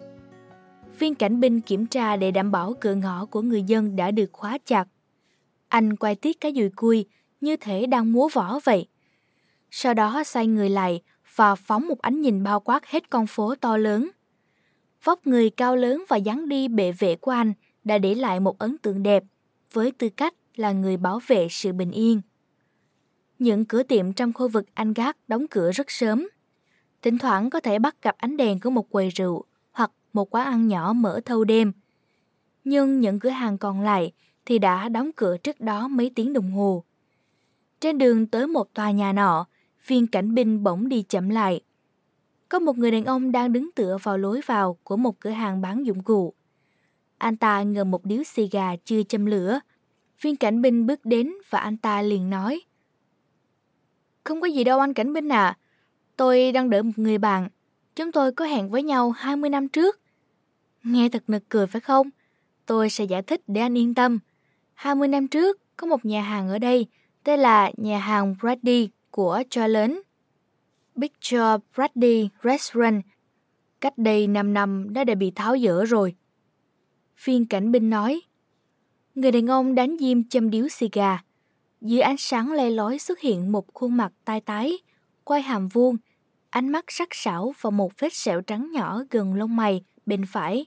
Viên cảnh binh kiểm tra để đảm bảo cửa ngõ của người dân đã được khóa chặt. Anh quay tiết cái dùi cui như thể đang múa võ vậy. Sau đó xoay người lại và phóng một ánh nhìn bao quát hết con phố to lớn. Vóc người cao lớn và dáng đi bệ vệ của anh đã để lại một ấn tượng đẹp với tư cách là người bảo vệ sự bình yên. Những cửa tiệm trong khu vực anh gác đóng cửa rất sớm. Thỉnh thoảng có thể bắt gặp ánh đèn của một quầy rượu hoặc một quán ăn nhỏ mở thâu đêm. Nhưng những cửa hàng còn lại thì đã đóng cửa trước đó mấy tiếng đồng hồ. Trên đường tới một tòa nhà nọ, viên cảnh binh bỗng đi chậm lại. Có một người đàn ông đang đứng tựa vào lối vào của một cửa hàng bán dụng cụ. Anh ta ngờ một điếu xì gà chưa châm lửa. Viên cảnh binh bước đến và anh ta liền nói. Không có gì đâu anh cảnh binh à. Tôi đang đợi một người bạn. Chúng tôi có hẹn với nhau 20 năm trước. Nghe thật nực cười phải không? Tôi sẽ giải thích để anh yên tâm. 20 năm trước, có một nhà hàng ở đây, tên là nhà hàng Brady của cho Picture Brady Restaurant. Cách đây 5 năm đã đã bị tháo dỡ rồi. Phiên cảnh binh nói. Người đàn ông đánh diêm châm điếu xì gà. Dưới ánh sáng le lói xuất hiện một khuôn mặt tai tái, quay hàm vuông, ánh mắt sắc sảo và một vết sẹo trắng nhỏ gần lông mày bên phải.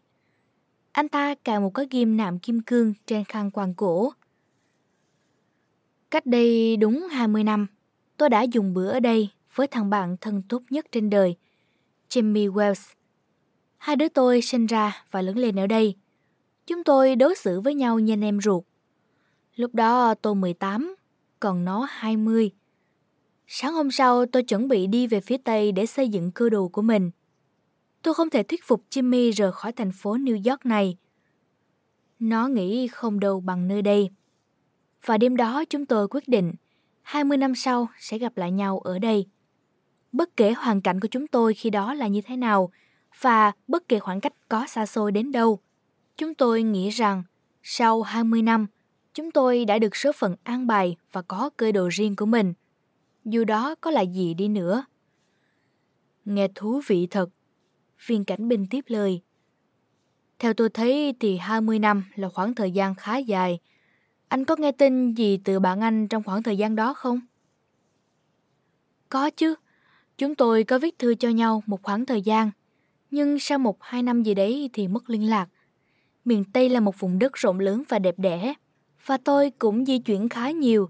Anh ta cài một cái ghim nạm kim cương trên khăn quàng cổ. Cách đây đúng 20 năm, tôi đã dùng bữa ở đây với thằng bạn thân tốt nhất trên đời, Jimmy Wells. Hai đứa tôi sinh ra và lớn lên ở đây. Chúng tôi đối xử với nhau như anh em ruột. Lúc đó tôi 18, còn nó 20. Sáng hôm sau tôi chuẩn bị đi về phía Tây để xây dựng cơ đồ của mình. Tôi không thể thuyết phục Jimmy rời khỏi thành phố New York này. Nó nghĩ không đâu bằng nơi đây. Và đêm đó chúng tôi quyết định 20 năm sau sẽ gặp lại nhau ở đây. Bất kể hoàn cảnh của chúng tôi khi đó là như thế nào và bất kể khoảng cách có xa xôi đến đâu, chúng tôi nghĩ rằng sau 20 năm, chúng tôi đã được số phận an bài và có cơ đồ riêng của mình. Dù đó có là gì đi nữa. Nghe thú vị thật. Viên cảnh binh tiếp lời. Theo tôi thấy thì 20 năm là khoảng thời gian khá dài. Anh có nghe tin gì từ bạn anh trong khoảng thời gian đó không? Có chứ. Chúng tôi có viết thư cho nhau một khoảng thời gian. Nhưng sau một hai năm gì đấy thì mất liên lạc. Miền Tây là một vùng đất rộng lớn và đẹp đẽ. Và tôi cũng di chuyển khá nhiều.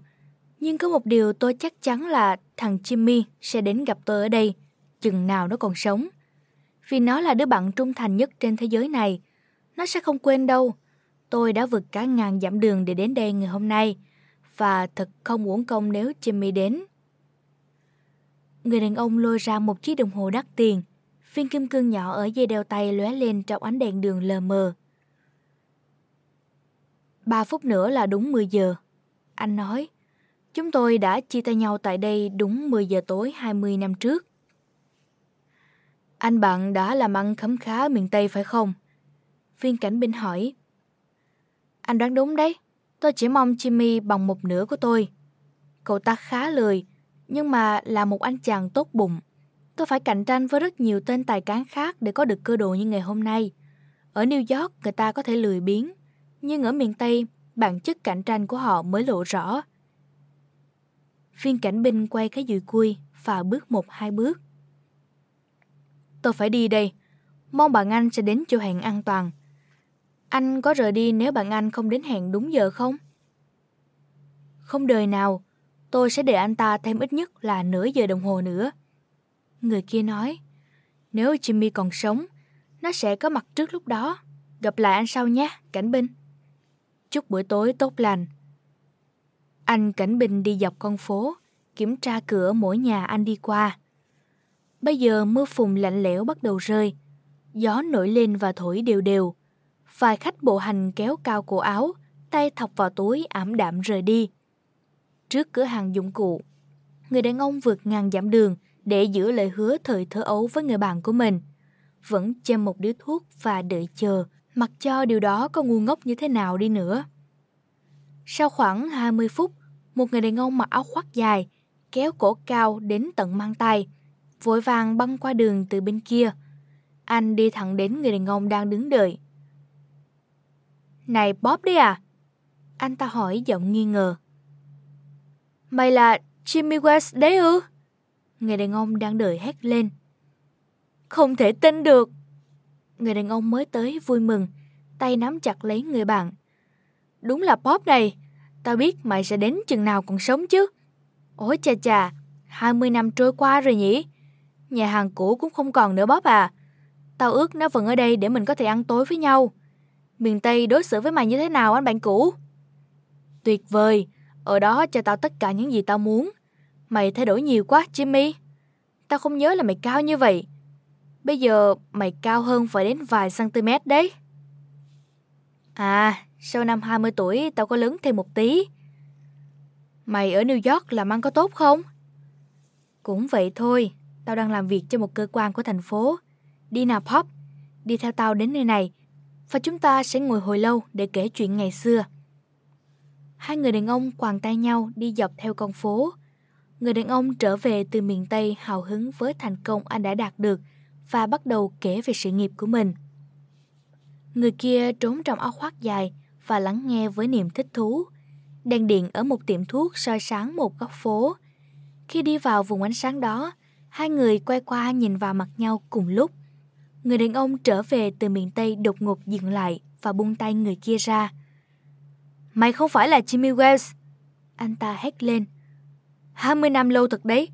Nhưng có một điều tôi chắc chắn là thằng Jimmy sẽ đến gặp tôi ở đây, chừng nào nó còn sống. Vì nó là đứa bạn trung thành nhất trên thế giới này. Nó sẽ không quên đâu. Tôi đã vượt cả ngàn dặm đường để đến đây ngày hôm nay. Và thật không uổng công nếu Jimmy đến. Người đàn ông lôi ra một chiếc đồng hồ đắt tiền. Viên kim cương nhỏ ở dây đeo tay lóe lên trong ánh đèn đường lờ mờ. Ba phút nữa là đúng 10 giờ. Anh nói, chúng tôi đã chia tay nhau tại đây đúng 10 giờ tối 20 năm trước. Anh bạn đã làm ăn khấm khá miền Tây phải không? Viên cảnh binh hỏi. Anh đoán đúng đấy. Tôi chỉ mong Jimmy bằng một nửa của tôi. Cậu ta khá lười, nhưng mà là một anh chàng tốt bụng. Tôi phải cạnh tranh với rất nhiều tên tài cán khác để có được cơ đồ như ngày hôm nay. Ở New York, người ta có thể lười biếng, nhưng ở miền Tây, bản chất cạnh tranh của họ mới lộ rõ. Viên cảnh binh quay cái dùi cui và bước một hai bước. Tôi phải đi đây. Mong bạn anh sẽ đến chỗ hẹn an toàn. Anh có rời đi nếu bạn anh không đến hẹn đúng giờ không? Không đời nào, tôi sẽ để anh ta thêm ít nhất là nửa giờ đồng hồ nữa. Người kia nói, nếu Jimmy còn sống, nó sẽ có mặt trước lúc đó. Gặp lại anh sau nhé, cảnh binh. Chúc buổi tối tốt lành. Anh cảnh Bình đi dọc con phố, kiểm tra cửa mỗi nhà anh đi qua. Bây giờ mưa phùn lạnh lẽo bắt đầu rơi, gió nổi lên và thổi đều đều, Vài khách bộ hành kéo cao cổ áo, tay thọc vào túi ảm đạm rời đi. Trước cửa hàng dụng cụ, người đàn ông vượt ngàn dặm đường để giữ lời hứa thời thơ ấu với người bạn của mình. Vẫn châm một điếu thuốc và đợi chờ, mặc cho điều đó có ngu ngốc như thế nào đi nữa. Sau khoảng 20 phút, một người đàn ông mặc áo khoác dài, kéo cổ cao đến tận mang tay, vội vàng băng qua đường từ bên kia. Anh đi thẳng đến người đàn ông đang đứng đợi. Này Bob đấy à? Anh ta hỏi giọng nghi ngờ. Mày là Jimmy West đấy ư? Người đàn ông đang đợi hét lên. Không thể tin được. Người đàn ông mới tới vui mừng, tay nắm chặt lấy người bạn. Đúng là Bob này, tao biết mày sẽ đến chừng nào còn sống chứ. Ôi chà chà, 20 năm trôi qua rồi nhỉ? Nhà hàng cũ cũng không còn nữa Bob à. Tao ước nó vẫn ở đây để mình có thể ăn tối với nhau. Miền Tây đối xử với mày như thế nào anh bạn cũ? Tuyệt vời, ở đó cho tao tất cả những gì tao muốn. Mày thay đổi nhiều quá, Jimmy. Tao không nhớ là mày cao như vậy. Bây giờ mày cao hơn phải đến vài cm đấy. À, sau năm 20 tuổi tao có lớn thêm một tí. Mày ở New York làm ăn có tốt không? Cũng vậy thôi, tao đang làm việc cho một cơ quan của thành phố. Đi nào Pop, đi theo tao đến nơi này và chúng ta sẽ ngồi hồi lâu để kể chuyện ngày xưa. Hai người đàn ông quàng tay nhau đi dọc theo con phố. Người đàn ông trở về từ miền Tây hào hứng với thành công anh đã đạt được và bắt đầu kể về sự nghiệp của mình. Người kia trốn trong áo khoác dài và lắng nghe với niềm thích thú. Đèn điện ở một tiệm thuốc soi sáng một góc phố. Khi đi vào vùng ánh sáng đó, hai người quay qua nhìn vào mặt nhau cùng lúc. Người đàn ông trở về từ miền Tây đột ngột dừng lại và buông tay người kia ra. Mày không phải là Jimmy Wells. Anh ta hét lên. 20 năm lâu thật đấy.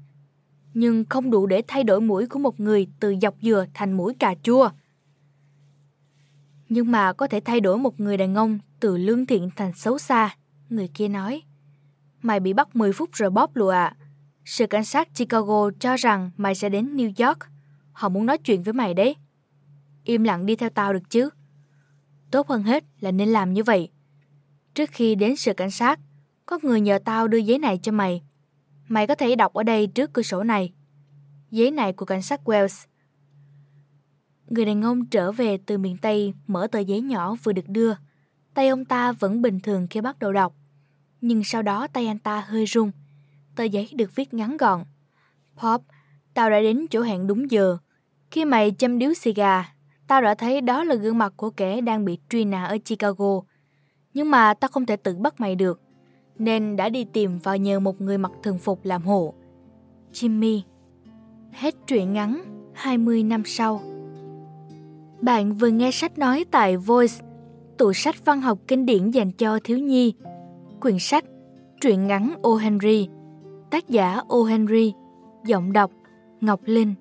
Nhưng không đủ để thay đổi mũi của một người từ dọc dừa thành mũi cà chua. Nhưng mà có thể thay đổi một người đàn ông từ lương thiện thành xấu xa. Người kia nói. Mày bị bắt 10 phút rồi bóp lụa ạ. Sự cảnh sát Chicago cho rằng mày sẽ đến New York. Họ muốn nói chuyện với mày đấy. Im lặng đi theo tao được chứ. Tốt hơn hết là nên làm như vậy. Trước khi đến sự cảnh sát, có người nhờ tao đưa giấy này cho mày. Mày có thể đọc ở đây trước cửa sổ này. Giấy này của cảnh sát Wells. Người đàn ông trở về từ miền Tây mở tờ giấy nhỏ vừa được đưa. Tay ông ta vẫn bình thường khi bắt đầu đọc. Nhưng sau đó tay anh ta hơi run. Tờ giấy được viết ngắn gọn. Pop, tao đã đến chỗ hẹn đúng giờ. Khi mày châm điếu xì gà, tao đã thấy đó là gương mặt của kẻ đang bị truy nã ở Chicago. Nhưng mà ta không thể tự bắt mày được, nên đã đi tìm và nhờ một người mặc thường phục làm hộ. Jimmy Hết truyện ngắn 20 năm sau Bạn vừa nghe sách nói tại Voice, tủ sách văn học kinh điển dành cho thiếu nhi. Quyển sách Truyện ngắn O. Henry Tác giả O. Henry Giọng đọc Ngọc Linh